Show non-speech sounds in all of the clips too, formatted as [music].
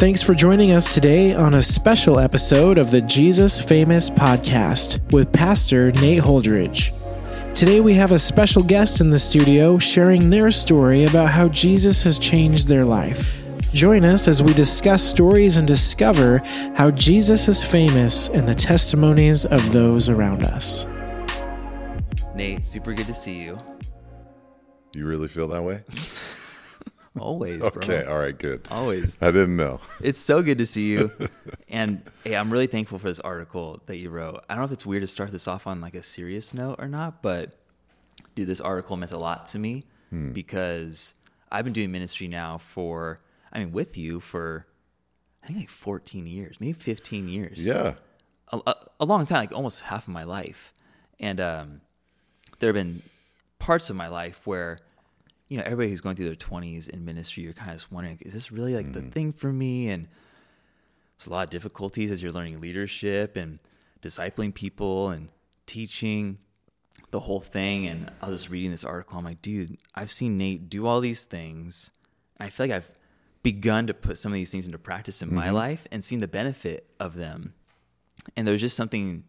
Thanks for joining us today on a special episode of the Jesus Famous podcast with Pastor Nate Holdridge. Today we have a special guest in the studio sharing their story about how Jesus has changed their life. Join us as we discuss stories and discover how Jesus is famous in the testimonies of those around us. Nate, super good to see you. You really feel that way? [laughs] [laughs] Always, Okay, bro. all right, good. Always. I didn't know. [laughs] It's so good to see you. [laughs] and hey, I'm really thankful for this article that you wrote. I don't know if it's weird to start this off on like a serious note or not, but dude, this article meant a lot to me because I've been doing ministry now for, I mean, with you for, I think like 14 years, maybe 15 years. Yeah. a, a, a long time, like almost half of my life. And um, there have been parts of my life where, you know, everybody who's going through their 20s in ministry, you're kind of just wondering, is this really like the mm-hmm. thing for me? And there's a lot of difficulties as you're learning leadership and discipling people and teaching the whole thing. And I was just reading this article. I'm like, dude, I've seen Nate do all these things. And I feel like I've begun to put some of these things into practice in my mm-hmm. life and seen the benefit of them and there was just something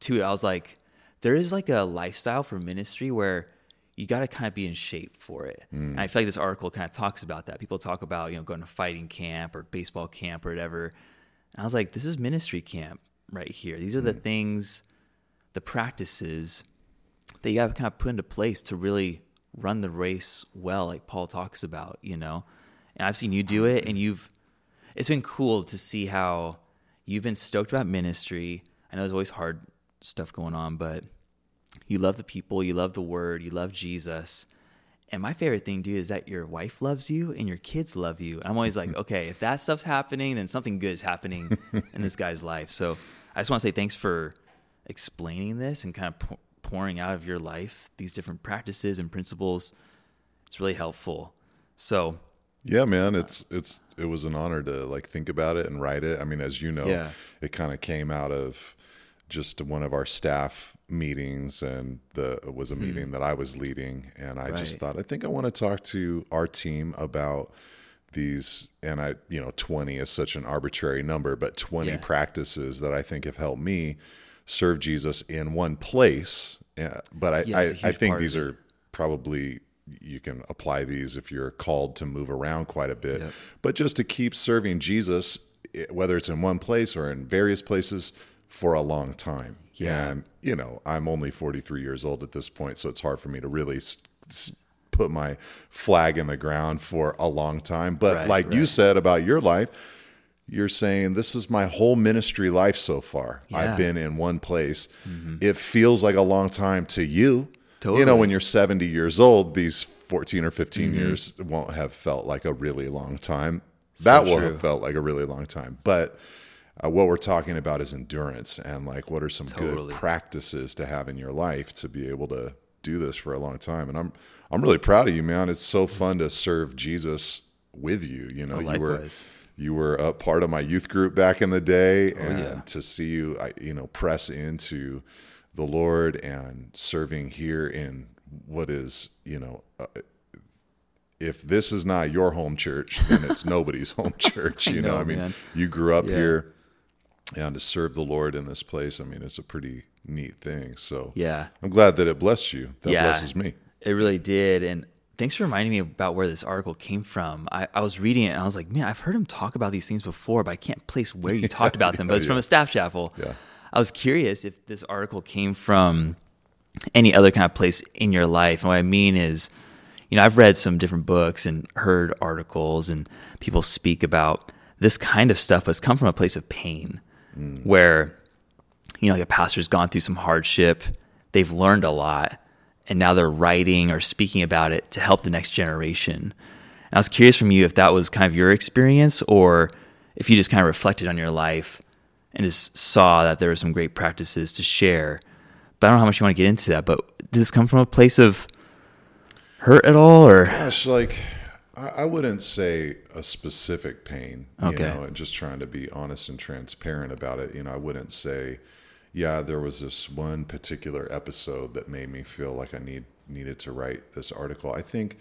to it. I was like, there is like a lifestyle for ministry where you got to kind of be in shape for it. And I mm. feel like this article kind of talks about that. People talk about, you know, going to fighting camp or baseball camp or whatever. And I was like, this is ministry camp right here. These are the mm. things, the practices that you got to kind of put into place to really run the race well, like Paul talks about, you know? And I've seen you do it and you've, it's been cool to see how you've been stoked about ministry. I know there's always hard stuff going on, but you love the people, you love the word, you love Jesus. And my favorite thing, dude, is that your wife loves you and your kids love you. And I'm always like, [laughs] okay, if that stuff's happening, then something good is happening in this guy's life. So I just want to say thanks for explaining this and kind of pour- pouring out of your life these different practices and principles. It's really helpful. So Yeah, man, uh, it's it's it was an honor to like think about it and write it. I mean, as you know, Yeah. it kind of came out of just one of our staff meetings and the it was a meeting that I was leading and I just thought I think I want to talk to our team about these and I you know 20 is such an arbitrary number but 20 Yeah. practices that I think have helped me serve Jesus in one place Yeah, but I Yeah, I, I think part these are probably you can apply these if you're called to move around quite a bit Yep. but just to keep serving jesus eh, whether it's in one place or in various places for a long time Yeah. and you know i'm only 43 years old at this point so it's hard for me to really s- s- put my flag in the ground for a long time but Right, like you said about your life you're saying this is my whole ministry life so far. Yeah. Mm-hmm. I've been in one place. It feels like a long time to you. You know, Mm-hmm. when you're 70 years old, these 14 or 15 years won't have felt like a really long time. That will true. have felt like a really long time. But uh, what we're talking about is endurance and like what are some Totally. good practices to have in your life to be able to do this for a long time. And I'm I'm really proud of you, man. It's so fun to serve Jesus with you. You know, you were you were a part of my youth group back in the day and yeah. to see you I- you know press into the lord and serving here in what is you know uh, if this is not your home church then it's [laughs] nobody's home church you know, know, i mean man. you grew up Yeah. here and to serve the lord in this place i mean it's a pretty neat thing so yeah, i'm glad that it blessed you that Yeah. blesses me It really did. And thanks for reminding me about where this article came from. I, I was reading it and I was like, man, I've heard him talk about these things before, but I can't place where you talked about them. [laughs] But it's from a staff chapel. Yeah. I was curious if this article came from any other kind of place in your life. And what I mean is, you know, I've read some different books and heard articles and people speak about this kind of stuff, but it's come from a place of pain Mm. where, you know, a pastor's gone through some hardship, they've learned a lot, and now they're writing or speaking about it to help the next generation. And I was curious from you if that was kind of your experience or if you just kind of reflected on your life and just saw that there were some great practices to share. But I don't know how much you want to get into that, but did this come from a place of hurt at all or Gosh, like I, I wouldn't say a specific pain, you know, and just trying to be honest and transparent about it. You know, I wouldn't say, yeah, there was this one particular episode that made me feel like I need needed to write this article. I think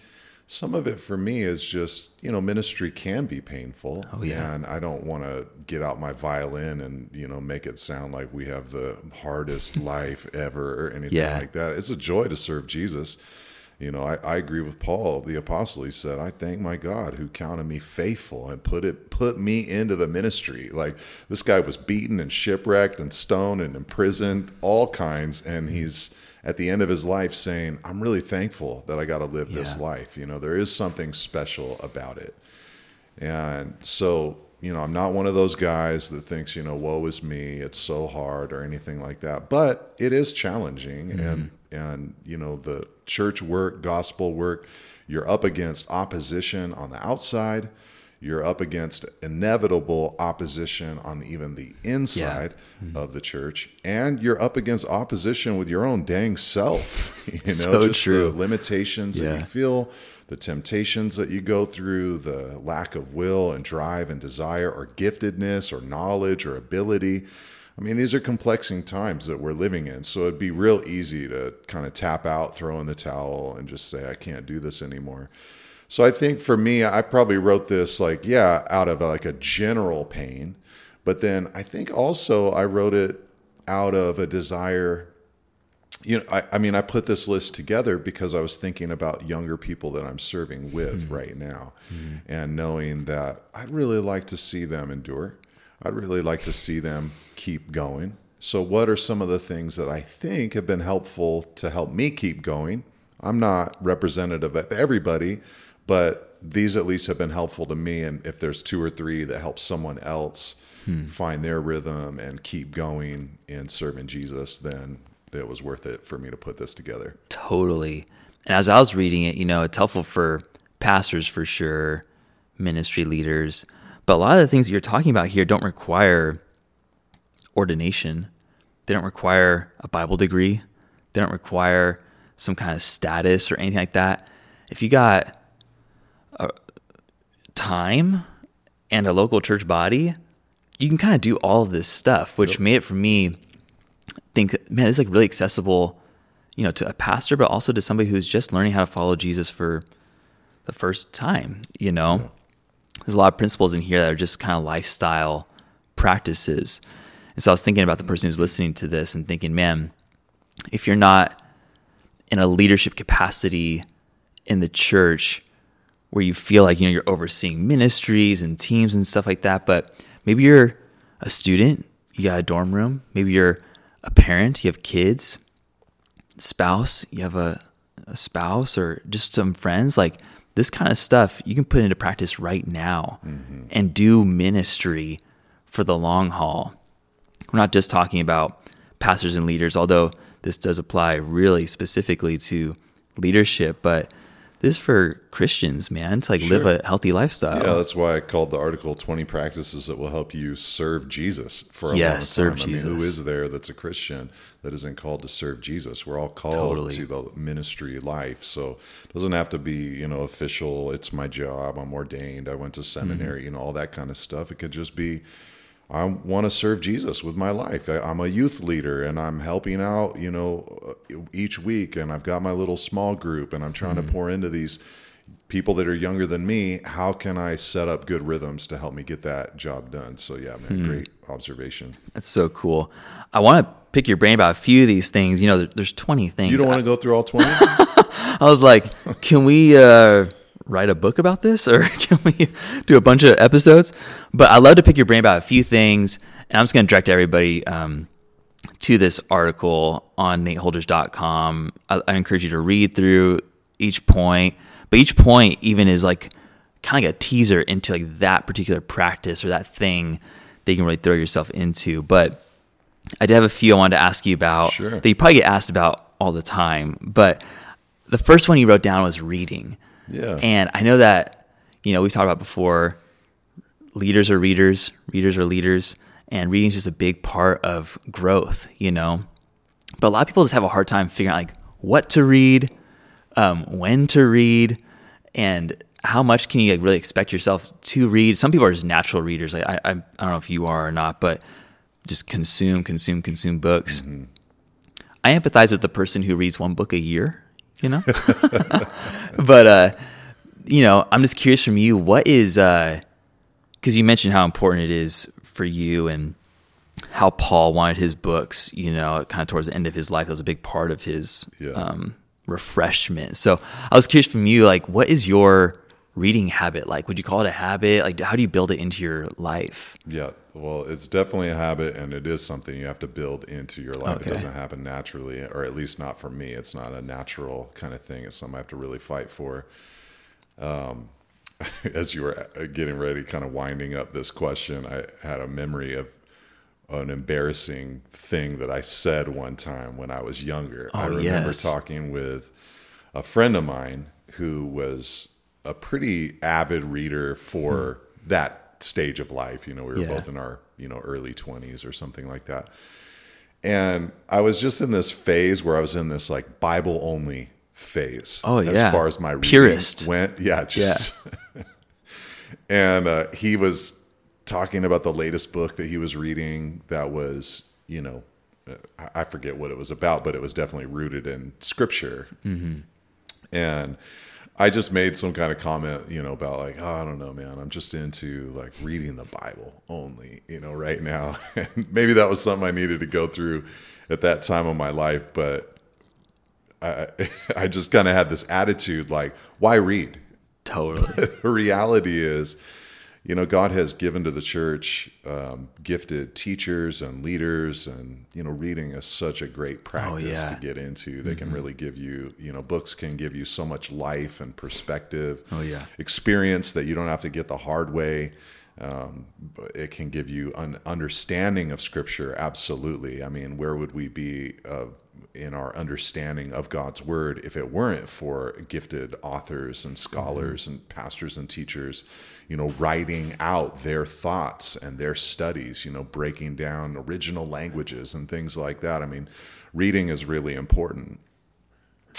Some of it for me is just, you know, ministry can be painful. Oh, yeah. And I don't want to get out my violin and, you know, make it sound like we have the hardest [laughs] life ever or anything Yeah. like that. It's a joy to serve Jesus. You know, I, I agree with Paul, the apostle. He said, I thank my God who counted me faithful and put it put me into the ministry. Like this guy was beaten and shipwrecked and stoned and imprisoned, all kinds, and he's at the end of his life saying, I'm really thankful that I got to live this life. You know, there is something special about it. And so, you know, I'm not one of those guys that thinks, you know, woe is me, it's so hard or anything like that. But it is challenging and mm-hmm. And you know, the church work, gospel work, you're up against opposition on the outside. You're up against inevitable opposition on even the inside of the church, and you're up against opposition with your own dang self. [laughs] You know, So just true. the limitations that Yeah. you feel, the temptations that you go through, the lack of will and drive and desire, or giftedness, or knowledge, or ability. I mean, these are complexing times that we're living in. So it'd be real easy to kind of tap out, throw in the towel, and just say, I can't do this anymore. So I think for me, I probably wrote this like, yeah, out of like a general pain. But then I think also I wrote it out of a desire you know, I, I mean, I put this list together because I was thinking about younger people that I'm serving with hmm. right now hmm. and knowing that I'd really like to see them endure. I'd really like to see them keep going. So, what are some of the things that I think have been helpful to help me keep going? I'm not representative of everybody, but these at least have been helpful to me. And if there's two or three that help someone else hmm. find their rhythm and keep going in serving Jesus, then it was worth it for me to put this together. Totally. And as I was reading it, you know, it's helpful for pastors for sure, ministry leaders. But a lot of the things that you're talking about here don't require ordination. They don't require a Bible degree. They don't require some kind of status or anything like that. If you got a time and a local church body, you can kind of do all of this stuff, which made it for me think, man, this is like really accessible, you know, to a pastor, but also to somebody who's just learning how to follow Jesus for the first time. You know, there's a lot of principles in here that are just kind of lifestyle practices. And so I was thinking about the person who's listening to this and thinking, man, if you're not in a leadership capacity in the church where you feel like you know you're overseeing ministries and teams and stuff like that, but maybe you're a student, you got a dorm room, maybe you're a parent, you have kids, spouse, you have a, a spouse or just some friends, like this kind of stuff you can put into practice right now mm-hmm. and do ministry for the long haul. We're not just talking about pastors and leaders, although this does apply really specifically to leadership, but this is for Christians, man, to like live a healthy lifestyle. Yeah, that's why I called the article 20 practices that will help you serve Jesus for a Yes, long time. serve I mean, who is there that's a Christian that isn't called to serve Jesus? We're all called Totally. to the ministry life. So it doesn't have to be, you know, official. It's my job. I'm ordained. I went to seminary, Mm-hmm. you know, all that kind of stuff. It could just be I want to serve Jesus with my life. I, I'm a youth leader and I'm helping out, you know, uh, each week. And I've got my little small group and I'm trying Mm-hmm. to pour into these people that are younger than me. How can I set up good rhythms to help me get that job done? So, yeah, man, Hmm. great observation. That's so cool. I want to pick your brain about a few of these things. You know, there- there's 20 things. You don't want to go through all 20? [laughs] I was like, can we uh, write a book about this or [laughs] can we do a bunch of episodes? But I love to pick your brain about a few things. And I'm just going to direct everybody um, to this article on nateholdridge.com. I, I encourage you to read through each point, but each point even is like kind of like a teaser into like that particular practice or that thing that you can really throw yourself into. But I did have a few I wanted to ask you about Sure. that you probably get asked about all the time. But the first one you wrote down was reading. Yeah. And I know that, you know, we've talked about before leaders are readers, readers are leaders, and reading is just a big part of growth, you know. But a lot of people just have a hard time figuring out like what to read, um, when to read, and how much can you like really expect yourself to read. Some people are just natural readers. Like I, I, I don't know if you are or not, but just consume, consume, consume books. I empathize with the person who reads one book a year, you know. [laughs] but uh, you know, I'm just curious from you, what is, uh, because you mentioned how important it is for you and how Paul wanted his books, you know, kind of towards the end of his life. That was a big part of his Yeah. um, refreshment. So I was curious from you, like, what is your reading habit like? Would you call it a habit? Like, how do you build it into your life? Yeah, well, it's definitely a habit, and it is something you have to build into your life. Okay. It doesn't happen naturally, or at least not for me. It's not a natural kind of thing. It's something I have to really fight for. Um, [laughs] as you were uh, getting ready, kind of winding up this question, I had a memory of an embarrassing thing that I said one time when I was younger. I Oh, remember yes. talking with a friend of mine who was a pretty avid reader for that stage of life. You know, we were. Yeah. both in our, you know, early 20s or something like that. And I was just in this phase where I was in this like Bible only phase. Oh, yeah. As far as my Purist. went. Yeah, just [laughs] and uh, he was talking about the latest book that he was reading that was you know I- i forget what it was about but it was definitely rooted in scripture and i just made some kind of comment you know about like oh, i don't know man. I'm just into like reading the bible only you know right now. [laughs] And maybe that was something i needed to go through at that time of my life but i [laughs] i just kind of had this attitude like why read? Totally. [laughs] the reality is, you know, God has given to the church um, gifted teachers and leaders, and you know, reading is such a great practice yeah. to get into. They can really give you, you know, books can give you so much life and perspective. Oh, yeah. experience that you don't have to get the hard way. Um, but it can give you an understanding of Scripture. Absolutely. I mean, where would we be in our understanding of God's Word if it weren't for gifted authors and mm-hmm. scholars and pastors and teachers, you know, writing out their thoughts and their studies, you know, breaking down original languages and things like that. I mean, reading is really important.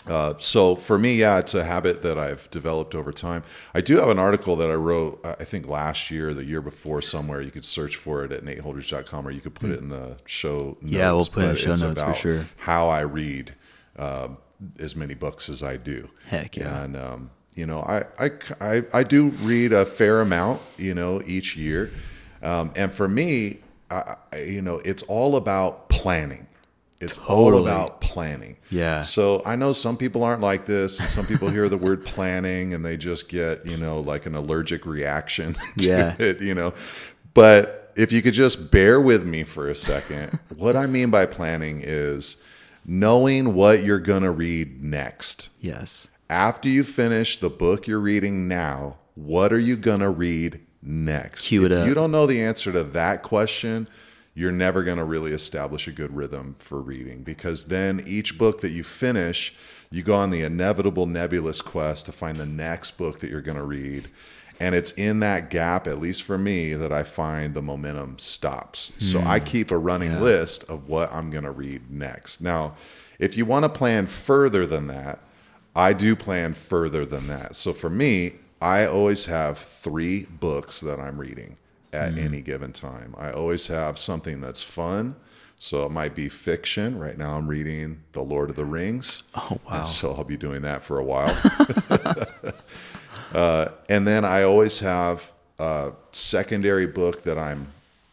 Uh, so for me, yeah, it's a habit that I've developed over time. I do have an article that I wrote, uh, I think last year, the year before, somewhere. You could search for it at nateholdridge.com or you could put it in the show notes. Yeah, we'll put it in the show notes for sure. How I read uh, as many books as I do. Heck yeah. And um, you know, I, I I I do read a fair amount, you know, each year. Um, and for me, I, I, you know, it's all about planning. It's all about planning. Yeah. So I know some people aren't like this, and some people hear the word [laughs] planning and they just get, you know, like an allergic reaction [laughs] to Yeah. it, you know. But if you could just bear with me for a second, [laughs] what I mean by planning is knowing what you're going to read next. yes. After you finish the book you're reading now, what are you going to read next? Cue it if up. you don't know the answer to that question, you're never going to really establish a good rhythm for reading because then each book that you finish, you go on the inevitable nebulous quest to find the next book that you're going to read. And it's in that gap, at least for me, that I find the momentum stops. So I hmm. keep a running list of what I'm going to read next. Now, if you want to plan further than that, I do plan further than that. So for me, I always have three books that I'm reading at any given time. I always have something that's fun. So it might be fiction. Right now I'm reading The Lord of the Rings. [laughs] Oh, wow. So I'll be doing that for a while. [laughs] uh, and then I always have a secondary book that I'm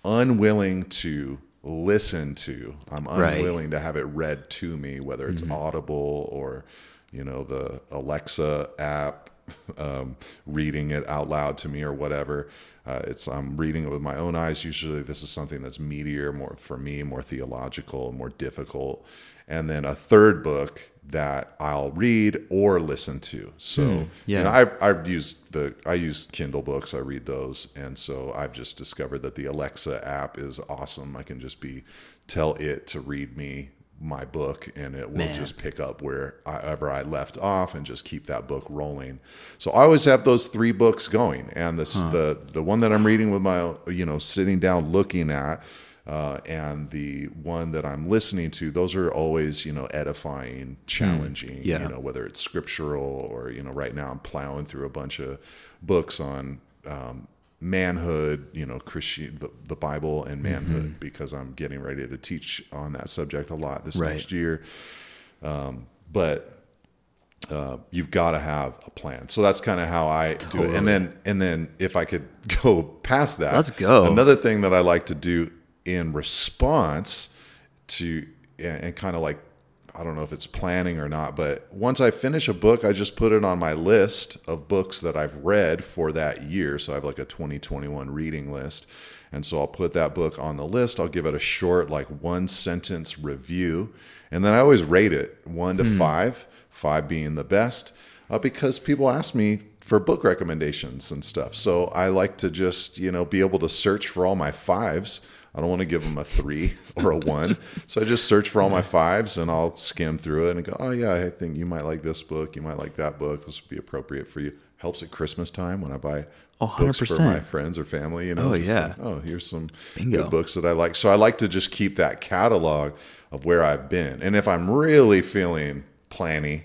unwilling to listen to. I'm Right. unwilling to have it read to me, whether it's Audible or, you know, the Alexa app, um, reading it out loud to me or whatever. Uh, it's I'm reading it with my own eyes. Usually, this is something that's meatier, more for me, more theological, more difficult. And then a third book that I'll read or listen to. So yeah. you know, I've, I've used the I use Kindle books. I read those, and so I've just discovered that the Alexa app is awesome. I can just be tell it to read me my book, and it will Man. just pick up wherever I left off and just keep that book rolling. So I always have those three books going, and this the the one that I'm reading with my you know sitting down looking at. Uh, and the one that I'm listening to, those are always, you know, edifying, challenging, yeah. you know, whether it's scriptural or, you know, right now I'm plowing through a bunch of books on um, manhood, you know, Christian, the, the Bible and manhood, because I'm getting ready to teach on that subject a lot this Right. next year. Um, but uh, you've got to have a plan. So that's kind of how I do it. And then, and then if I could [laughs] go past that, Let's go. Another thing that I like to do in response to, and, and kind of like, I don't know if it's planning or not, but once I finish a book, I just put it on my list of books that I've read for that year. So I have like a 2021 reading list. And so I'll put that book on the list. I'll give it a short, like one sentence review. And then I always rate it one to five, five being the best, uh, because people ask me for book recommendations and stuff. So I like to just, you know, be able to search for all my fives. I don't want to give them a three [laughs] or a one. So I just search for all my fives and I'll skim through it and go, oh, yeah, I think you might like this book. You might like that book. This would be appropriate for you. Helps at Christmas time when I buy Oh, books for my friends or family. You know, Oh, yeah. like, oh, here's some Bingo. good books that I like. So I like to just keep that catalog of where I've been. And if I'm really feeling planny,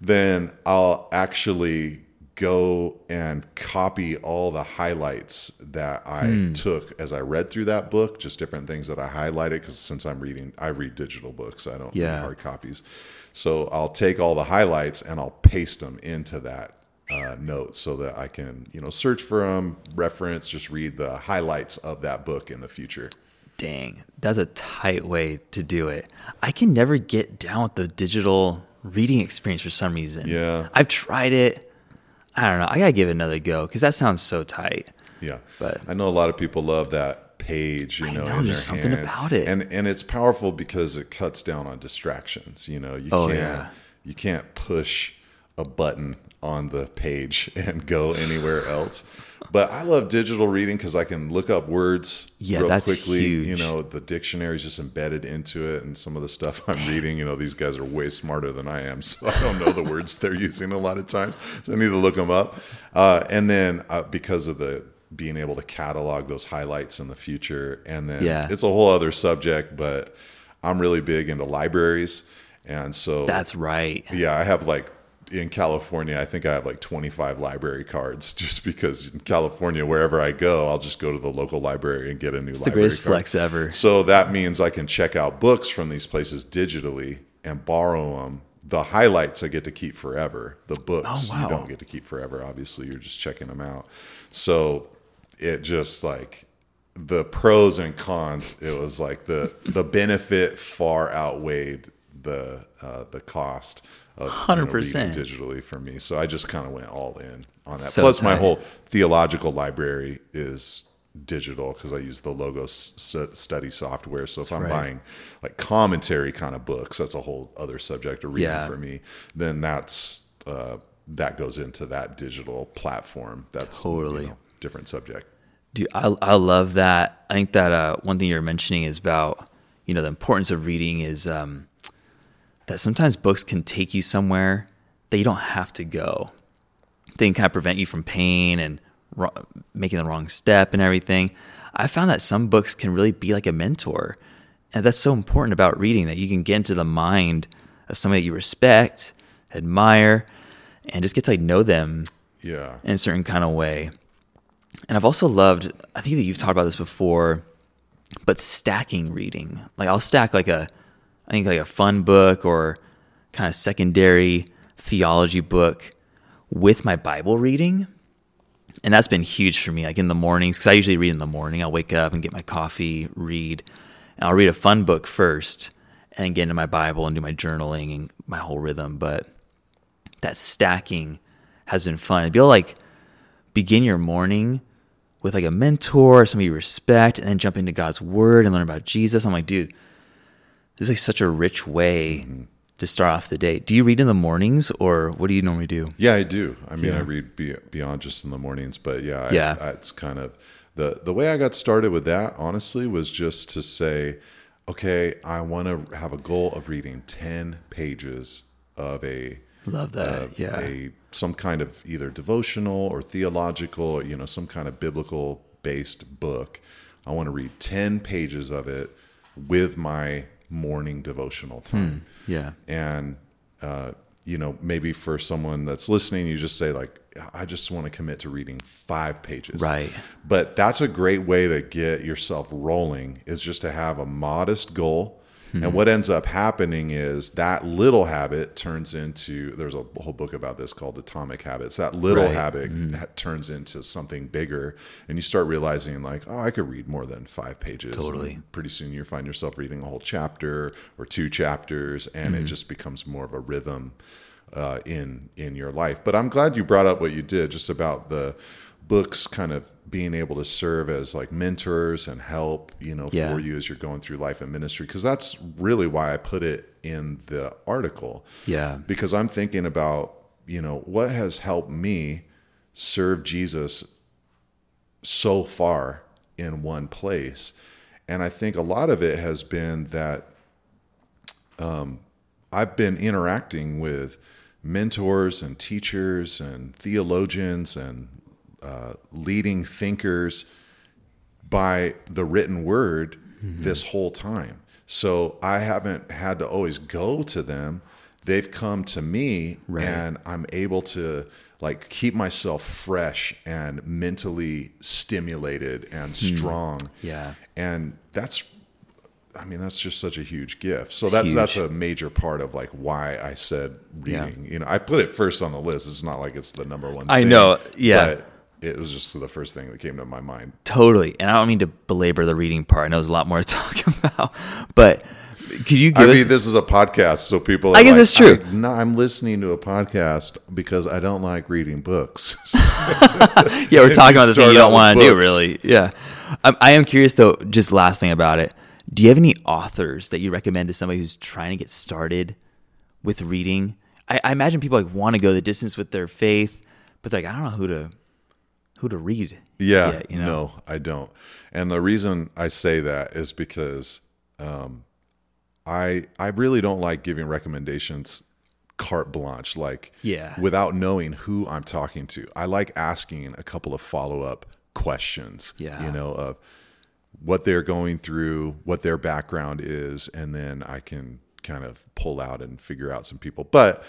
then I'll actually go and copy all the highlights that I Hmm. took as I read through that book, just different things that I highlighted. Because since I'm reading, I read digital books, I don't Yeah. read hard copies. So I'll take all the highlights and I'll paste them into that uh, note so that I can, you know, search for them, reference, just read the highlights of that book in the future. Dang, that's a tight way to do it. I can never get down with the digital reading experience for some reason. Yeah. I've tried it. I don't know. I gotta give it another go because that sounds so tight. Yeah, But- I know a lot of people love that page. You know, know, there's something hand. about it. and and it's powerful because it cuts down on distractions. You know, you Oh, can't yeah. you can't push a button on the page [laughs] and go anywhere else. But I love digital reading because I can look up words Yeah, real that's quickly. You know, the dictionary is just embedded into it, and some of the stuff I'm [laughs] reading, you know, these guys are way smarter than I am, [laughs] so I don't know the words they're using a lot of times. So I need to look them up. Uh, and then uh, because of the being able to catalog those highlights in the future, and then Yeah. it's a whole other subject, but I'm really big into libraries, and so That's right. yeah, I have like in California, I think I have like 25 library cards [laughs] just because in California, wherever I go, I'll just go to the local library and get a new It's the library greatest card. flex ever. So that means I can check out books from these places digitally and borrow them. The highlights I get to keep forever. The books Oh, wow. you don't get to keep forever. Obviously, you're just checking them out. So it just like the pros and cons. It was like the the benefit far outweighed the uh, the cost of you know, 100%. digitally for me. So I just kind of went all in on that. So Plus, my whole theological library is digital because I use the Logos s- study software. So if I'm right. buying like commentary kind of books, that's a whole other subject of reading Yeah. for me. Then that's uh, that goes into that digital platform. That's you Totally. know, different subject. Dude, I, I love that. I think that uh, one thing you're mentioning is about, you know, the importance of reading is um, that sometimes books can take you somewhere that you don't have to go. They can kind of prevent you from pain and ro- making the wrong step and everything. I found that some books can really be like a mentor. And that's so important about reading that you can get into the mind of somebody that you respect, admire, and just get to like know them Yeah. in a certain kind of way. And I've also loved, I think that you've talked about this before, but stacking reading. Like I'll stack like a, I think like a fun book or kind of secondary theology book with my Bible reading. And that's been huge for me, like in the mornings, because I usually read in the morning. I'll wake up and get my coffee, read, and I'll read a fun book first, and get into my Bible and do my journaling and my whole rhythm. But that stacking has been fun. To be able like begin your morning with like a mentor, somebody you respect, and then jump into God's word and learn about Jesus. I'm like, dude, this is like such a rich way to start off the day. Do you read in the mornings or what do you normally do? Yeah, I do. I mean, I read be, beyond just in the mornings, but yeah, I, Yeah. I, it's kind of the the way I got started with that. Honestly, was just to say, okay, I want to have a goal of reading ten pages of a Love that. uh, yeah. a some kind of either devotional or theological, or, you know, some kind of biblical based book. I want to read ten pages of it with my morning devotional time yeah. and uh, you know maybe for someone that's listening you just say like i just want to commit to reading five pages Right. but that's a great way to get yourself rolling is just to have a modest goal And hmm. what ends up happening is that little habit turns into there's a whole book about this called Atomic Habits. That little Right. habit hmm. ha- turns into something bigger, and you start realizing, like, oh, I could read more than five pages. Totally. And pretty soon you find yourself reading a whole chapter or two chapters, and it hmm. just becomes more of a rhythm uh, in in your life. But I'm glad you brought up what you did just about the books kind of being able to serve as like mentors and help you know Yeah. for you as you're going through life and ministry because that's really why I put it in the article Yeah. because I'm thinking about you know what has helped me serve Jesus so far in one place and I think a lot of it has been that um, I've been interacting with mentors and teachers and theologians and uh, leading thinkers by the written word this whole time. So I haven't had to always go to them. They've come to me and I'm able to like keep myself fresh and mentally stimulated and strong. Yeah. And that's I mean that's just such a huge gift. So It's that's that's a major part of like why I said reading. You know, I put it first on the list. It's not like it's the number one I thing, know, yeah. It was just the first thing that came to my mind. Totally. And I don't mean to belabor the reading part. I know there's a lot more to [laughs] talk about. But could you I give us mean, this is a podcast, so people. Are I guess like, that's true. I, no, I'm listening to a podcast because I don't like reading books. [laughs] [laughs] Yeah, we're talking about the thing you don't want to do, really. Yeah. Um, I am curious, though, just last thing about it. Do you have any authors that you recommend to somebody who's trying to get started with reading? I, I imagine people like want to go the distance with their faith, but they're like, I don't know who to who to read. Yeah, yet, you know? no, I don't. And the reason I say that is because um, I I really don't like giving recommendations carte blanche, like Yeah. without knowing who I'm talking to. I like asking a couple of follow up questions. Yeah. you know of what they're going through, what their background is, and then I can kind of pull out and figure out some people. But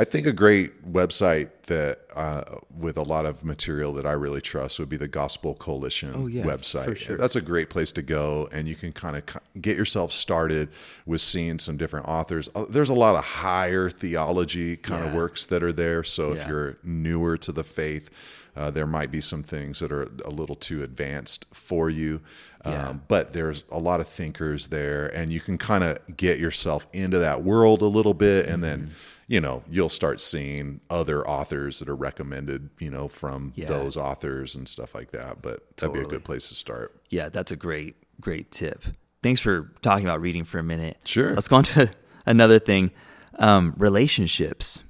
I think a great website that uh, with a lot of material that I really trust would be the Gospel Coalition Oh, yeah, website. for sure. That's a great place to go, and you can kind of get yourself started with seeing some different authors. Uh, There's a lot of higher theology kind of Yeah. works that are there. So if you're newer to the faith, uh, there might be some things that are a little too advanced for you. Yeah. Um, but there's a lot of thinkers there, and you can kind of get yourself into that world a little bit, and then Mm-hmm. You know you'll start seeing other authors that are recommended, you know, from Yeah. those authors and stuff like that. But that'd be a good place to start. Yeah, that's a great, great tip. Thanks for talking about reading for a minute. Sure. Let's go on to [laughs] another thing um, relationships.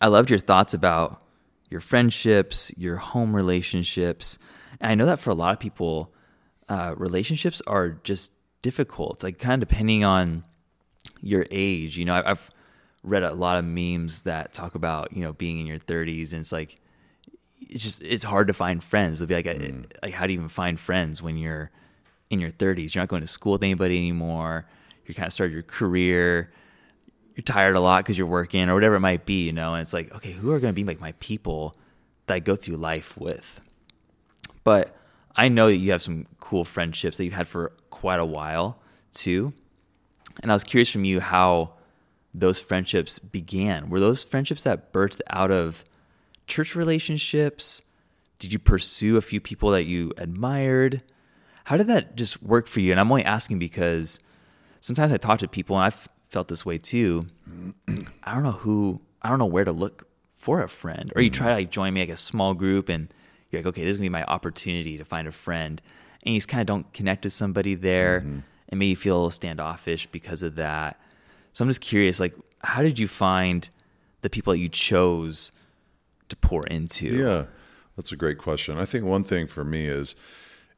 I loved your thoughts about your friendships, your home relationships. And I know that for a lot of people, uh, relationships are just difficult. Like, kind of depending on your age. You know, I've read a lot of memes that talk about, you know, being in your 30s and it's like, it's just it's hard to find friends. It'll be like, mm. I- like how do you even find friends when you're in your 30s? You're not going to school with anybody anymore. You're kind of started your career. You're tired a lot because you're working or whatever it might be, you know. And it's like, okay, who are going to be like my people that I go through life with? But I know that you have some cool friendships that you've had for quite a while too. And I was curious from you how those friendships began. Were those friendships that birthed out of church relationships? Did you pursue a few people that you admired? How did that just work for you? And I'm only asking because sometimes I talk to people and I've felt this way too. I don't know who, I don't know where to look for a friend. Or you try to like join me like a small group and you're like, okay, this is gonna be my opportunity to find a friend. And you just kind of don't connect with somebody there mm-hmm. and maybe you feel a little standoffish because of that. So I'm just curious, like, how did you find the people that you chose to pour into? Yeah, that's a great question. I think one thing for me is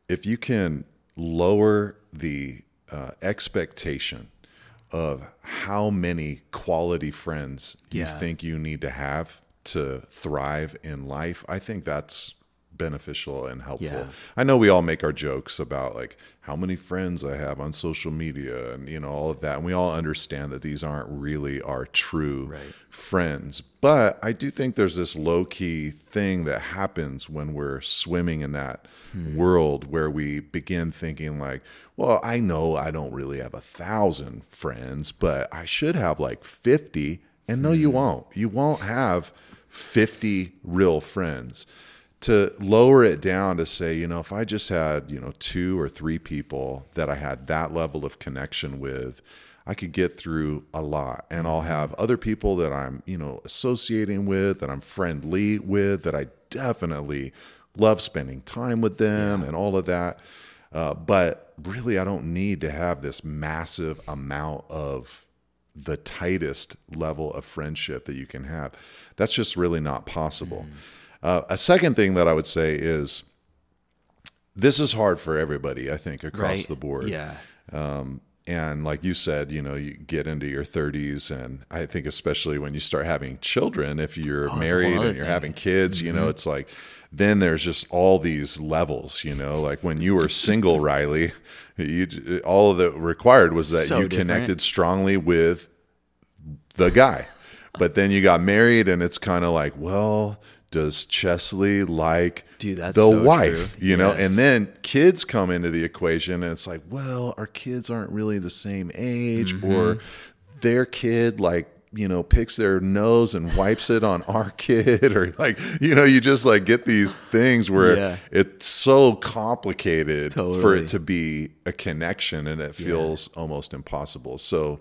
if you can lower the uh, expectation of how many quality friends you think you need to have to thrive in life, I think that's beneficial and helpful. Yeah. I know we all make our jokes about like how many friends I have on social media and you know all of that and we all understand that these aren't really our true Right. friends. But I do think there's this low key thing that happens when we're swimming in that hmm. world where we begin thinking like, well, I know I don't really have a thousand friends, but I should have like 50. And no, you hmm. won't. You won't have 50 real friends. To lower it down to say, you know, if I just had, you know, two or three people that I had that level of connection with, I could get through a lot. And I'll have other people that I'm, you know, associating with, that I'm friendly with, that I definitely love spending time with them and all of that. Uh, but really, I don't need to have this massive amount of the tightest level of friendship that you can have. That's just really not possible. Uh, a second thing that I would say is this is hard for everybody, I think, across right? the board. Yeah. And like you said, you know, you get into your 30s, and I think especially when you start having children, if you're Oh, that's a whole married and you're thing. having kids, you know, it's like then there's just all these levels, you know, like when you were single, [laughs] Riley, you all that required was that So you different. connected strongly with the guy. But then you got married, and it's kind of like, well, does Chesley like Dude, that's the so wife? true. You know, Yes. and then kids come into the equation, and it's like, well, our kids aren't really the same age, Mm-hmm. or their kid like you know picks their nose and wipes it on our [laughs] kid or like you know you just like get these things where Yeah. it's so complicated for it to be a connection and it feels almost impossible so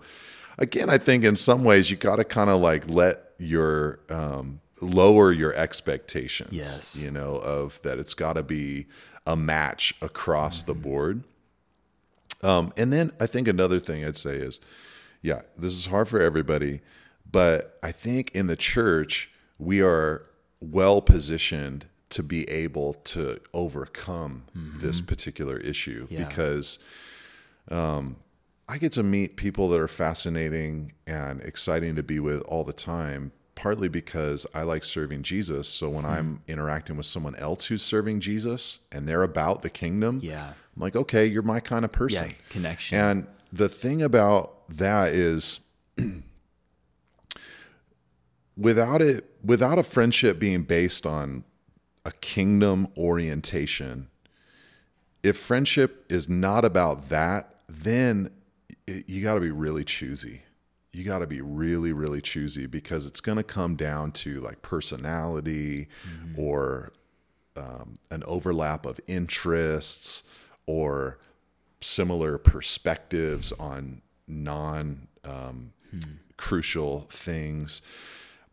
again i think in some ways you got to kind of like let your um lower your expectations Yes. you know of that it's got to be a match across the mm-hmm. board um and then i think another thing i'd say is yeah this is hard for everybody but i think in the church we are well positioned to be able to overcome mm-hmm. this particular issue Yeah. because um, I get to meet people that are fascinating and exciting to be with all the time, partly because I like serving Jesus. So when hmm. I'm interacting with someone else who's serving Jesus and they're about the kingdom, Yeah. I'm like, okay, you're my kind of person. Yeah, connection. And the thing about that is [clears throat] without it without a friendship being based on a kingdom orientation, if friendship is not about that, then it, you got to be really choosy. You got to be really, really choosy because it's going to come down to like personality or um, an overlap of interests or similar perspectives on non um, crucial things.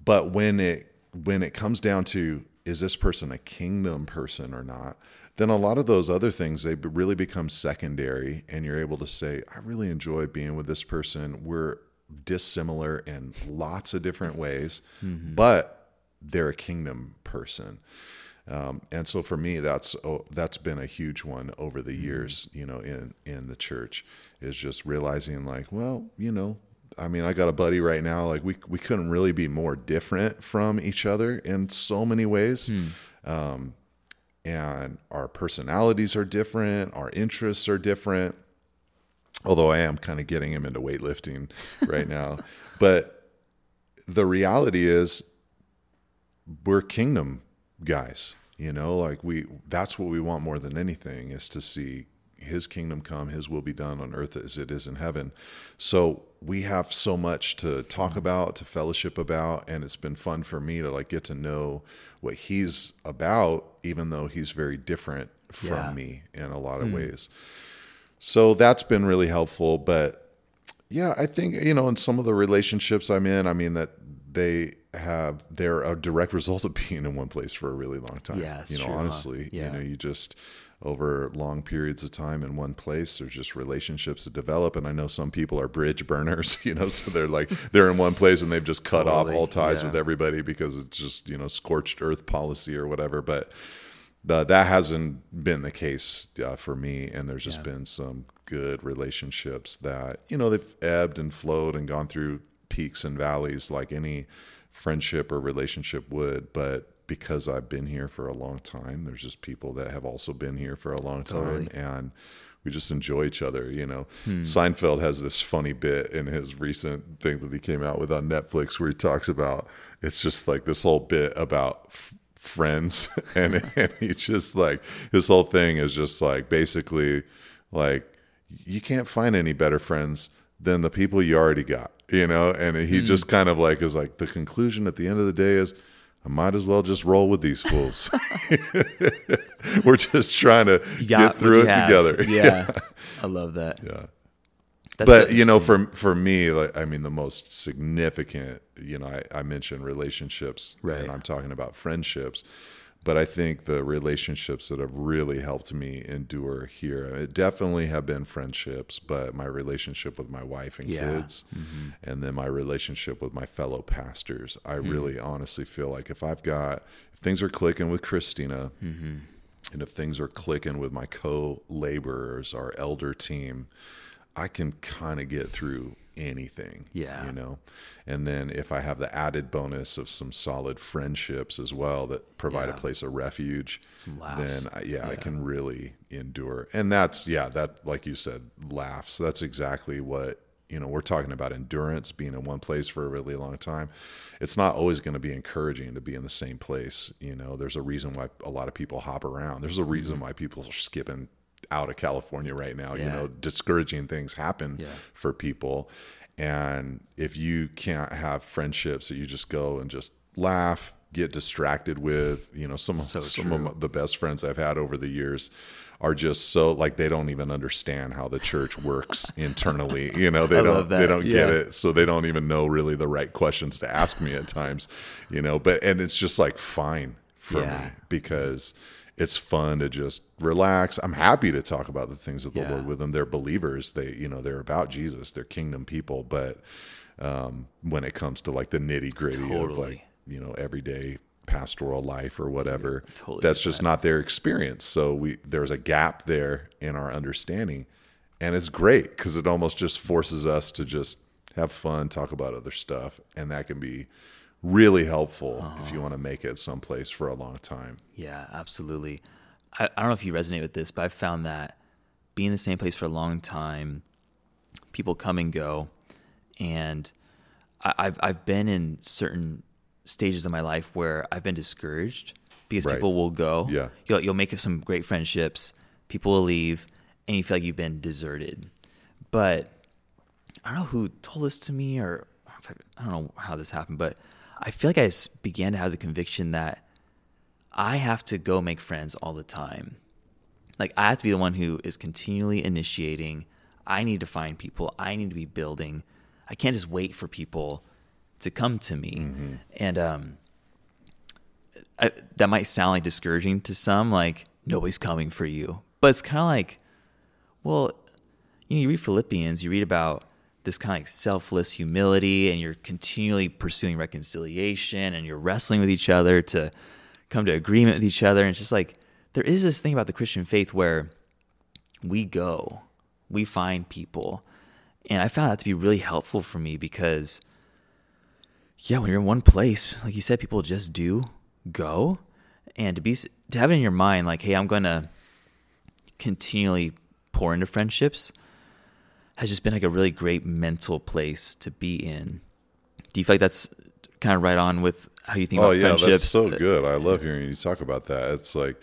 But when it when it comes down to is this person a kingdom person or not, then a lot of those other things they really become secondary, and you're able to say, I really enjoy being with this person. We're dissimilar in lots of different ways, but they're a kingdom person. Um, and so for me, that's oh, that's been a huge one over the years. You know, in in the church is just realizing like, well, you know, I mean, I got a buddy right now. Like we we couldn't really be more different from each other in so many ways. Um, and our personalities are different, our interests are different. Although I am kind of getting him into weightlifting right now, [laughs] but the reality is we're kingdom guys you know? Like we that's what we want more than anything is to see his kingdom come his will be done on earth as it is in heaven. So we have so much to talk mm-hmm. about to fellowship about and it's been fun for me to like get to know what he's about even though he's very different from Yeah. me in a lot of hmm. ways so that's been really helpful but yeah, I think you know in some of the relationships I'm in, I mean that they have they're a direct [laughs] result of being in one place for a really long time. Yeah, you know, true, huh? honestly, Yeah. you know, you just over long periods of time in one place, there's just relationships that develop. And I know some people are bridge burners, [laughs] you know, so they're like they're in one place and they've just cut off all ties yeah. with everybody because it's just you know scorched earth policy or whatever. But the, that hasn't been the case uh, for me, and there's just Yeah. been some good relationships that you know they've ebbed and flowed and gone through peaks and valleys like any friendship or relationship would. But because I've been here for a long time, there's just people that have also been here for a long time, and we just enjoy each other. You know, Hmm. Seinfeld has this funny bit in his recent thing that he came out with on Netflix where he talks about it's just like this whole bit about. F- friends [laughs] and, and he's just like his whole thing is just like basically like you can't find any better friends than the people you already got you know? And he hmm. just kind of like is like the conclusion at the end of the day is i might as well just roll with these fools. [laughs] We're just trying to get through it have. together. [laughs] Yeah, I love that. yeah That's but you know mm. for for me like i mean the most significant you know i, I mentioned relationships Right. and i'm talking about friendships but i think the relationships that have really helped me endure here uh, it definitely have been friendships but my relationship with my wife and Yeah. kids mm-hmm. and then my relationship with my fellow pastors. I hmm. really honestly feel like if i've got if things are clicking with christina mm-hmm. and if things are clicking with my co-laborers our elder team I can kind of get through anything. Yeah. You know? And then if I have the added bonus of some solid friendships as well that provide Yeah. a place of refuge, Some laughs. then I, yeah, I can really endure. And that's, yeah, that, like you said, laughs. That's exactly what, you know, we're talking about endurance, being in one place for a really long time. It's not always going to be encouraging to be in the same place. You know, there's a reason why a lot of people hop around. There's a reason mm-hmm. why people are skipping out of California right now. You Mm-hmm. Know, discouraging things happen Yeah. for people. And if you can't have friendships that you just go and just laugh, get distracted with, you know, some So some true. of the best friends I've had over the years are just so like they don't even understand how the church works [laughs] internally. You know, they I don't they don't get it. So they don't even know really the right questions to ask me at times. You know, but and it's just like fine for Yeah. me because it's fun to just relax. I'm happy to talk about the things of the Yeah. Lord with them. They're believers. They, you know, they're about Jesus. They're kingdom people. But um, when it comes to like the nitty gritty of like, you know, everyday pastoral life or whatever, totally that's just not their experience. So we there's a gap there in our understanding, and it's great because it almost just forces us to just have fun, talk about other stuff, and that can be really helpful Uh-huh. if you want to make it someplace for a long time. Yeah, absolutely. I, I don't know if you resonate with this, but I've found that being in the same place for a long time, people come and go, and I, I've I've been in certain stages of my life where I've been discouraged because Right. people will go. Yeah. you'll you'll make some great friendships. People will leave, and you feel like you've been deserted. But I don't know who told this to me, or I don't know how this happened, but I feel like I began to have the conviction that I have to go make friends all the time. Like I have to be the one who is continually initiating. I need to find people. I need to be building. I can't just wait for people to come to me. And um, I, that might sound like discouraging to some, like nobody's coming for you. But it's kind of like, well, you know, you read Philippians, you read about this kind of like selfless humility, and you're continually pursuing reconciliation, and you're wrestling with each other to come to agreement with each other. And it's just like there is this thing about the Christian faith where we go, we find people, and I found that to be really helpful for me because, yeah, when you're in one place, like you said, people just do go, and to be to have it in your mind, like, hey, I'm gonna continually pour into friendships has just been like a really great mental place to be in. Do you feel like that's kind of right on with how you think about it? Oh about yeah, friendships? that's so uh, good. I love hearing you talk about that. It's like,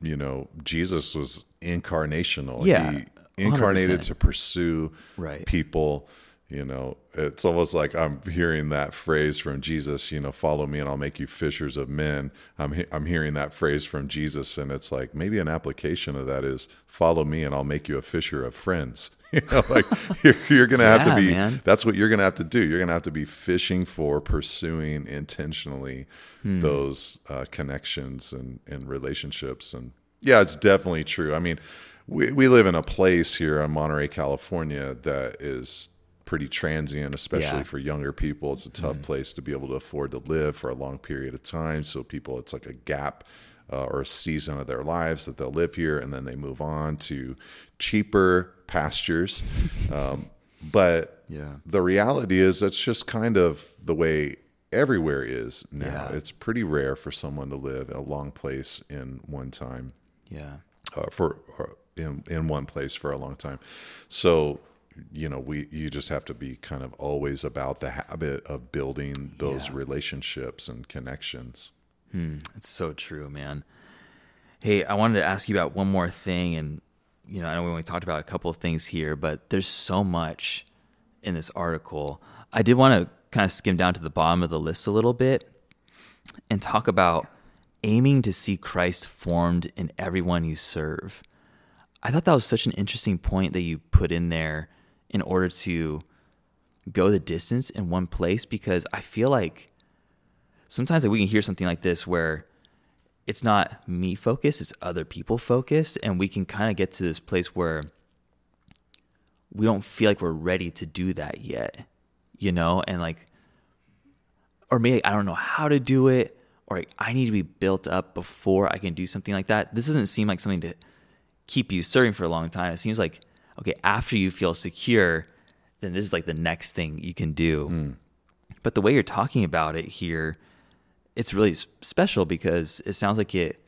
you know, Jesus was incarnational. Yeah, he incarnated 100%. to pursue Right. people. You know, it's almost like I'm hearing that phrase from Jesus. You know, follow me and I'll make you fishers of men. I'm he- I'm hearing that phrase from Jesus, and it's like maybe an application of that is follow me and I'll make you a fisher of friends. [laughs] You know, like [laughs] you're, you're going to have to be man. that's what you're going to have to do. You're going to have to be fishing for, pursuing intentionally Hmm. those uh, connections and, and relationships. And yeah, it's definitely true. I mean, we, we live in a place here in Monterey, California that is pretty transient, especially Yeah. Mm-hmm. for younger people. It's a tough place to be able to afford to live for a long period of time. So people, it's like a gap uh, or a season of their lives that they'll live here and then they move on to cheaper pastures. [laughs] Um, but Yeah. the reality is that's just kind of the way everywhere is now. Yeah. It's pretty rare for someone to live a long place in one time Yeah. uh, for or in in one place for a long time. So you know we you just have to be kind of always about the habit of building those Yeah. relationships and connections. Hmm, it's so true, man. Hey, I wanted to ask you about one more thing, and you know, I know we only talked about a couple of things here, but there's so much in this article. I did want to kind of skim down to the bottom of the list a little bit and talk about aiming to see Christ formed in everyone you serve. I thought that was such an interesting point that you put in there in order to go the distance in one place because I feel like sometimes like, we can hear something like this where it's not me focused, it's other people focused, and we can kind of get to this place where we don't feel like we're ready to do that yet, you know, and like, or maybe I don't know how to do it, or I need to be built up before I can do something like that. This doesn't seem like something to keep you serving for a long time. It seems like okay, after you feel secure, then this is like the next thing you can do. Hmm. But the way you're talking about it here, it's really special because it sounds like it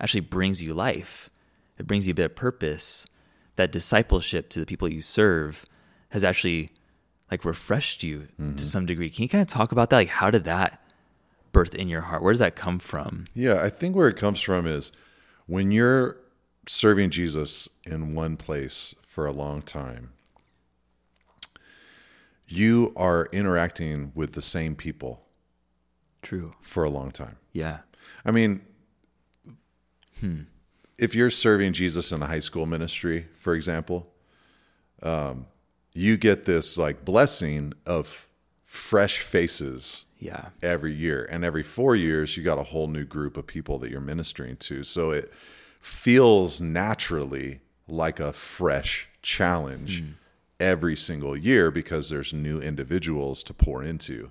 actually brings you life. It brings you a bit of purpose. That discipleship to the people you serve has actually like refreshed you to mm-hmm. some degree. Can you kind of talk about that? Like, how did that birth in your heart? Where does that come from? Yeah, I think where it comes from is when you're serving Jesus in one place for a long time, you are interacting with the same people True. for a long time. Yeah. I mean, if you're serving Jesus in the high school ministry, for example, um, you get this like blessing of fresh faces Yeah. every year. And every four years, you got a whole new group of people that you're ministering to. So it feels naturally like a fresh challenge every single year because there's new individuals to pour into.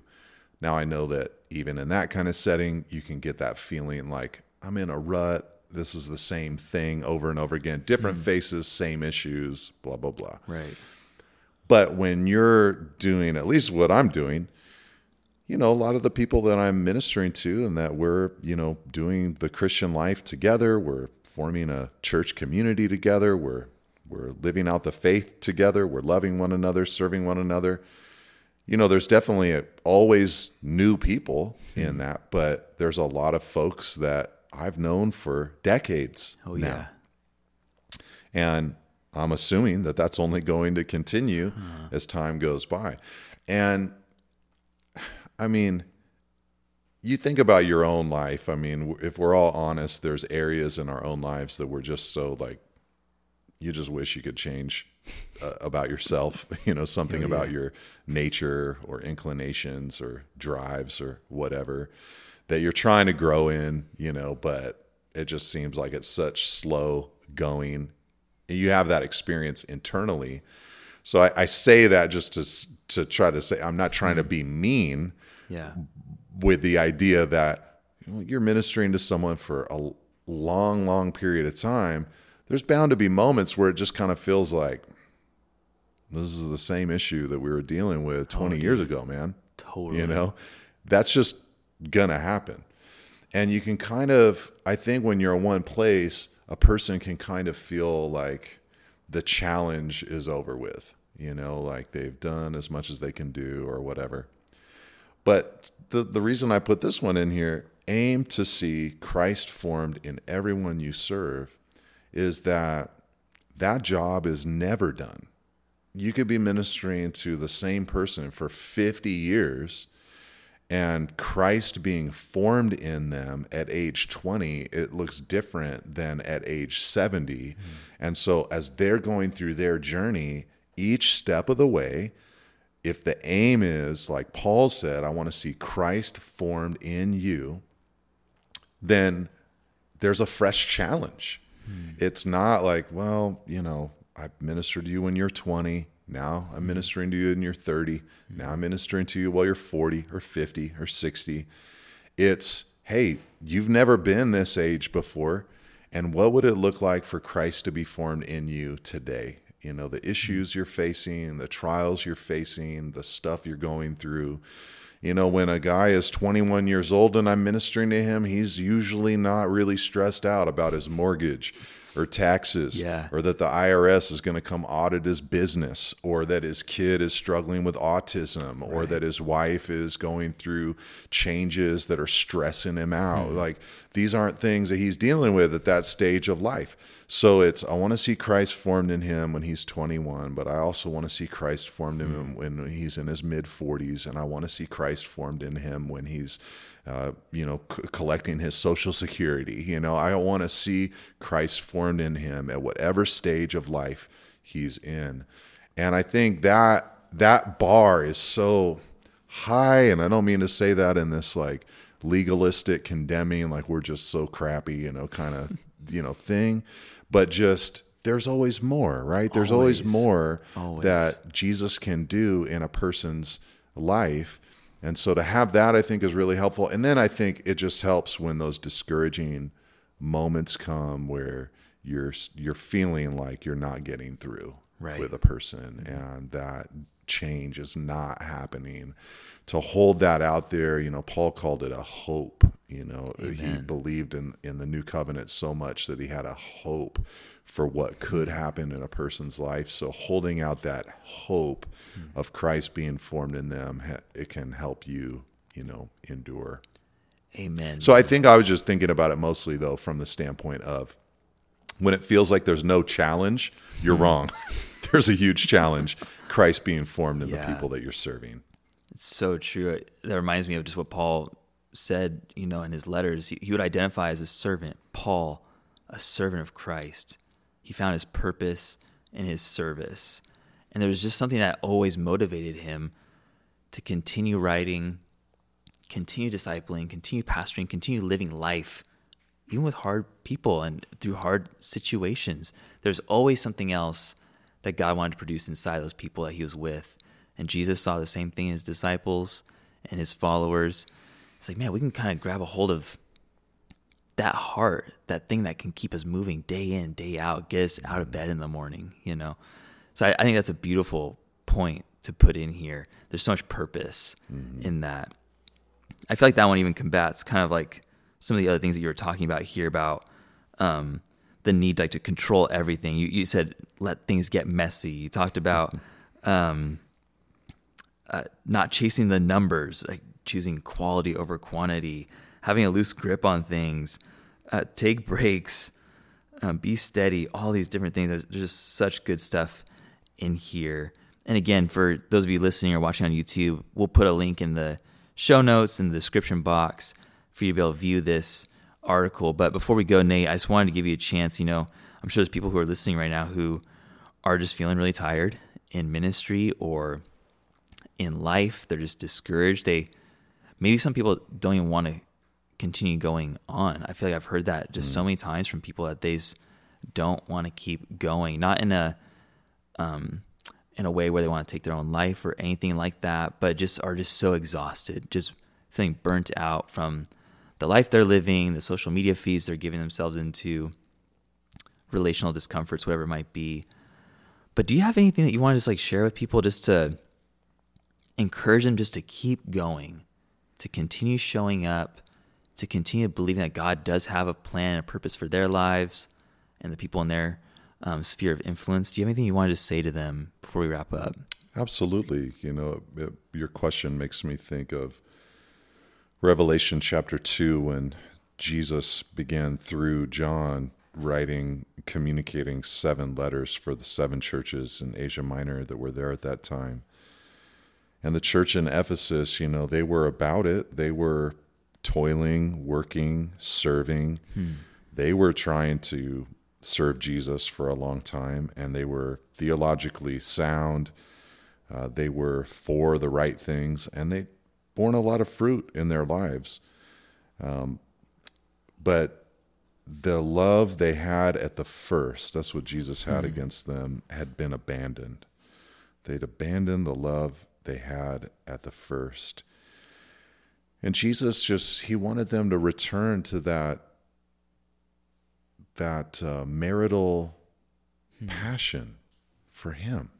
Now, I know that even in that kind of setting, you can get that feeling like I'm in a rut. This is the same thing over and over again, different hmm. faces, same issues, blah, blah, blah. Right. But when you're doing at least what I'm doing, you know, a lot of the people that I'm ministering to and that we're, you know, doing the Christian life together, we're forming a church community together, we're we're living out the faith together, we're loving one another, serving one another. You know, there's definitely a, always new people in hmm. that, but there's a lot of folks that I've known for decades. Oh, now. yeah. And I'm assuming that that's only going to continue as time goes by. And I mean, you think about your own life. I mean, if we're all honest, there's areas in our own lives that we're just so like, you just wish you could change uh, about yourself, [laughs] you know, something about your nature or inclinations or drives or whatever that you're trying to grow in, you know, but it just seems like it's such slow going. You have that experience internally. So I, I say that just to to try to say I'm not trying to be mean Yeah. with the idea that you're ministering to someone for a long, long period of time. There's bound to be moments where it just kind of feels like this is the same issue that we were dealing with 20 years ago, man. Totally. You know, that's just gonna happen. And you can kind of, I think when you're in one place, a person can kind of feel like the challenge is over with, you know, like they've done as much as they can do or whatever. But the, the reason I put this one in here, aim to see Christ formed in everyone you serve, is that that job is never done. You could be ministering to the same person for 50 years and Christ being formed in them at age 20, it looks different than at age 70. Mm-hmm. And so, as they're going through their journey, each step of the way, if the aim is, like Paul said, I want to see Christ formed in you, then there's a fresh challenge. Hmm. It's not like, well, you know, I ministered to you when you're 20. Now I'm hmm. ministering to you when you're 30. Hmm. Now I'm ministering to you while you're 40 or 50 or 60. It's, hey, you've never been this age before. And what would it look like for Christ to be formed in you today? You know, the mm-hmm. issues you're facing, the trials you're facing, the stuff you're going through. You know, when a guy is 21 years old and I'm ministering to him, he's usually not really stressed out about his mortgage or taxes Yeah. or that the IRS is going to come audit his business or that his kid is struggling with autism or that his wife is going through changes that are stressing him out. Hmm. Like these aren't things that he's dealing with at that stage of life. So it's I want to see Christ formed in him when he's 21, but I also want hmm. to see Christ formed in him when he's in his mid 40s and I want to see Christ formed in him when he's uh, you know, c- collecting his social security. You know, I want to see Christ formed in him at whatever stage of life he's in. And I think that that bar is so high. And I don't mean to say that in this like legalistic, condemning, like we're just so crappy, you know, kind of, you know, thing. But just there's always more, right? There's always, Always. more Always. that Jesus can do in a person's life. And so to have that, I think, is really helpful. And then I think it just helps when those discouraging moments come where you're you're feeling like you're not getting through Right. with a person, mm-hmm. and that change is not happening. To hold that out there, you know, Paul called it a hope. You know, he believed in in the new covenant so much that he had a hope for what could happen in a person's life. So holding out that hope of Christ being formed in them, it can help you, you know, endure. Amen. So I think I was just thinking about it mostly though from the standpoint of when it feels like there's no challenge, you're Hmm. wrong. [laughs] there's a huge challenge. Christ being formed in Yeah. the people that you're serving. It's so true. That reminds me of just what Paul said, you know, in his letters. He, he would identify as a servant. Paul, a servant of Christ. He found his purpose in his service. And there was just something that always motivated him to continue writing, continue discipling, continue pastoring, continue living life, even with hard people and through hard situations. There's always something else that God wanted to produce inside those people that he was with. And Jesus saw the same thing in his disciples and his followers. It's like, man, we can kind of grab a hold of that heart, that thing that can keep us moving day in, day out, get us out of bed in the morning, you know? So I, I think that's a beautiful point to put in here. There's so much purpose in that. I feel like that one even combats kind of like some of the other things that you were talking about here about um, the need like to control everything. You you said let things get messy. You talked about [laughs] um, uh, not chasing the numbers, like choosing quality over quantity, having a loose grip on things, uh, take breaks, um, be steady. All these different things. There's, just such good stuff in here. And again, for those of you listening or watching on YouTube, we'll put a link in the show notes in the description box for you to be able to view this article. But before we go, Nate, I just wanted to give you a chance. You know, I'm sure there's people who are listening right now who are just feeling really tired in ministry or in life. They're just discouraged. They maybe some people don't even want to continue going on. I feel like I've heard that just so many times from people that they don't want to keep going. Not in a um in a way where they want to take their own life or anything like that, but just are just so exhausted, just feeling burnt out from the life they're living, the social media feeds they're giving themselves into, relational discomforts, whatever it might be. But do you have anything that you want to just like share with people just to encourage them just to keep going, to continue showing up, to continue believing that God does have a plan and a purpose for their lives and the people in their um, sphere of influence? Do you have anything you want to say to them before we wrap up? Absolutely. You know, it, your question makes me think of Revelation chapter 2 when Jesus began through John writing, communicating seven letters for the seven churches in Asia Minor that were there at that time. And the church in Ephesus, you know, they were about it. They were toiling, working, serving. They were trying to serve Jesus for a long time, and they were theologically sound. Uh, they were for the right things, and they borne a lot of fruit in their lives. Um, but the love they had at the first, that's what Jesus had against them, had been abandoned. They'd abandoned the love they had at the first. And Jesus just, he wanted them to return to that, that uh, marital passion for Him.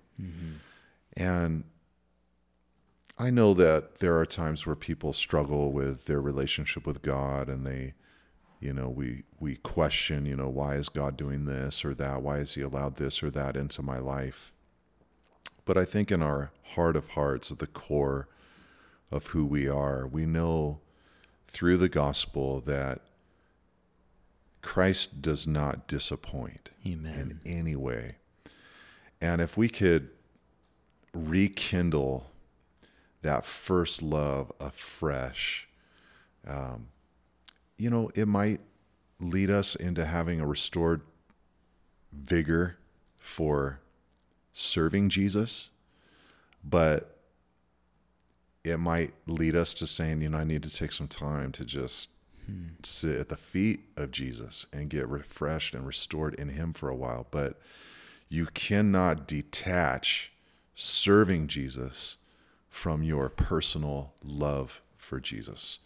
And I know that there are times where people struggle with their relationship with God and they, you know, we, we question, you know, why is God doing this or that? Why has He allowed this or that into my life? But I think in our heart of hearts, at the core of who we are, we know through the gospel that Christ does not disappoint Amen. in any way. And if we could rekindle that first love afresh, um, you know, it might lead us into having a restored vigor for serving Jesus, but it might lead us to saying, you know, I need to take some time to just sit at the feet of Jesus and get refreshed and restored in Him for a while. But you cannot detach serving Jesus from your personal love for Jesus.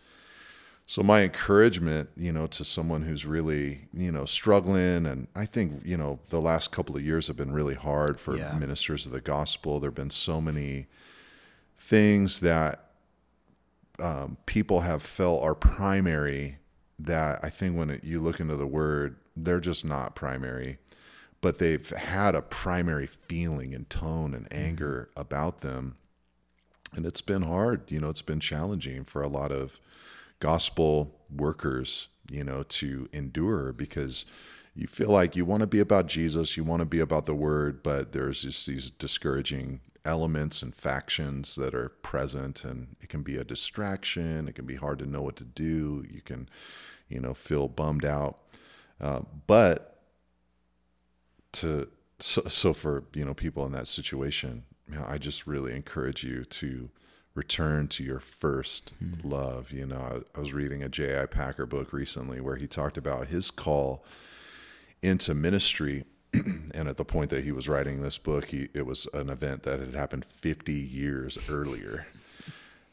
So my encouragement, you know, to someone who's really, you know, struggling and I think, you know, the last couple of years have been really hard for Yeah. ministers of the gospel. There've been so many things that um, people have felt are primary that I think when it, you look into the word, they're just not primary, but they've had a primary feeling and tone and anger about them. And it's been hard, you know, it's been challenging for a lot of gospel workers, you know, to endure because you feel like you want to be about Jesus, you want to be about the word, but there's just these discouraging elements and factions that are present and it can be a distraction, it can be hard to know what to do, you can, you know, feel bummed out. Uh, but to so, so for you know people in that situation, I just really encourage you to return to your first love. You know, I, I was reading a J.I. Packer book recently where he talked about his call into ministry. [clears throat] and at the point that he was writing this book, he, it was an event that had happened 50 years earlier.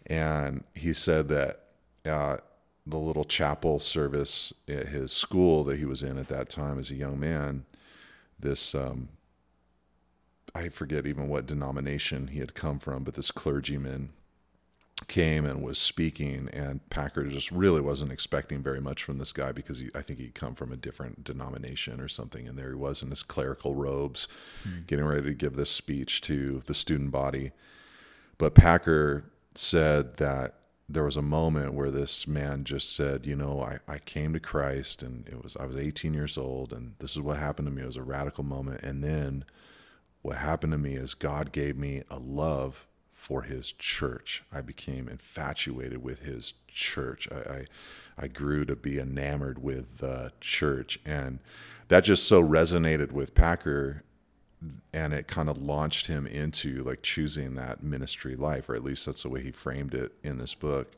And he said that uh, the little chapel service at his school that he was in at that time as a young man, this um, I forget even what denomination he had come from, but this clergyman came and was speaking, and Packer just really wasn't expecting very much from this guy because he, I think he'd come from a different denomination or something, and there he was in his clerical robes, hmm. getting ready to give this speech to the student body. But Packer said that there was a moment where this man just said, you know, I, I came to Christ and it was I was 18 years old and this is what happened to me. It was a radical moment. And then what happened to me is God gave me a love for his church. I became infatuated with his church. I, I, I grew to be enamored with the church. And that just so resonated with Packer and it kind of launched him into like choosing that ministry life, or at least that's the way he framed it in this book.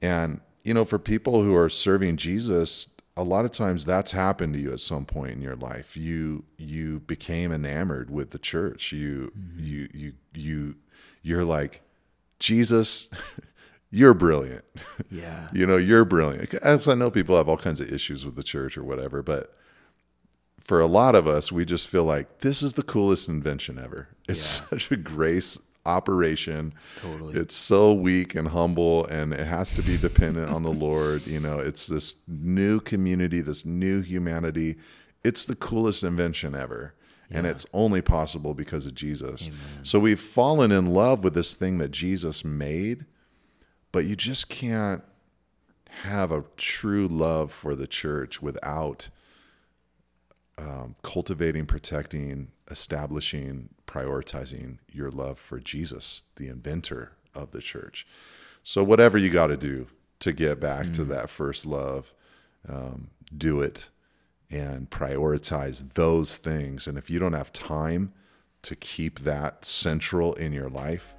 And, you know, for people who are serving Jesus, a lot of times that's happened to you at some point in your life. You you became enamored with the church. You mm-hmm. you you you you're like, Jesus, [laughs] you're brilliant. [laughs] Yeah. you know, you're brilliant. As I know people have all kinds of issues with the church or whatever, but for a lot of us, we just feel like this is the coolest invention ever. It's Yeah. [laughs] such a grace operation. Totally. It's so weak and humble, and it has to be dependent on the [laughs] Lord. You know, it's this new community, this new humanity. It's the coolest invention ever. And it's only possible because of Jesus. So we've fallen in love with this thing that Jesus made, but you just can't have a true love for the church without um, cultivating, protecting, establishing, prioritizing your love for Jesus, the inventor of the church. So, whatever you got to do to get back to that first love, um, do it and prioritize those things. And if you don't have time to keep that central in your life,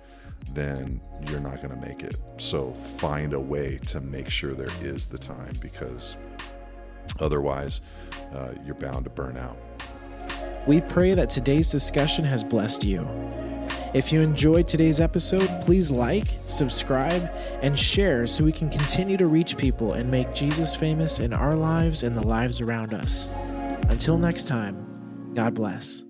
then you're not going to make it. So, find a way to make sure there is the time because otherwise, uh, you're bound to burn out. We pray that today's discussion has blessed you. If you enjoyed today's episode, please like, subscribe, and share so we can continue to reach people and make Jesus famous in our lives and the lives around us. Until next time, God bless.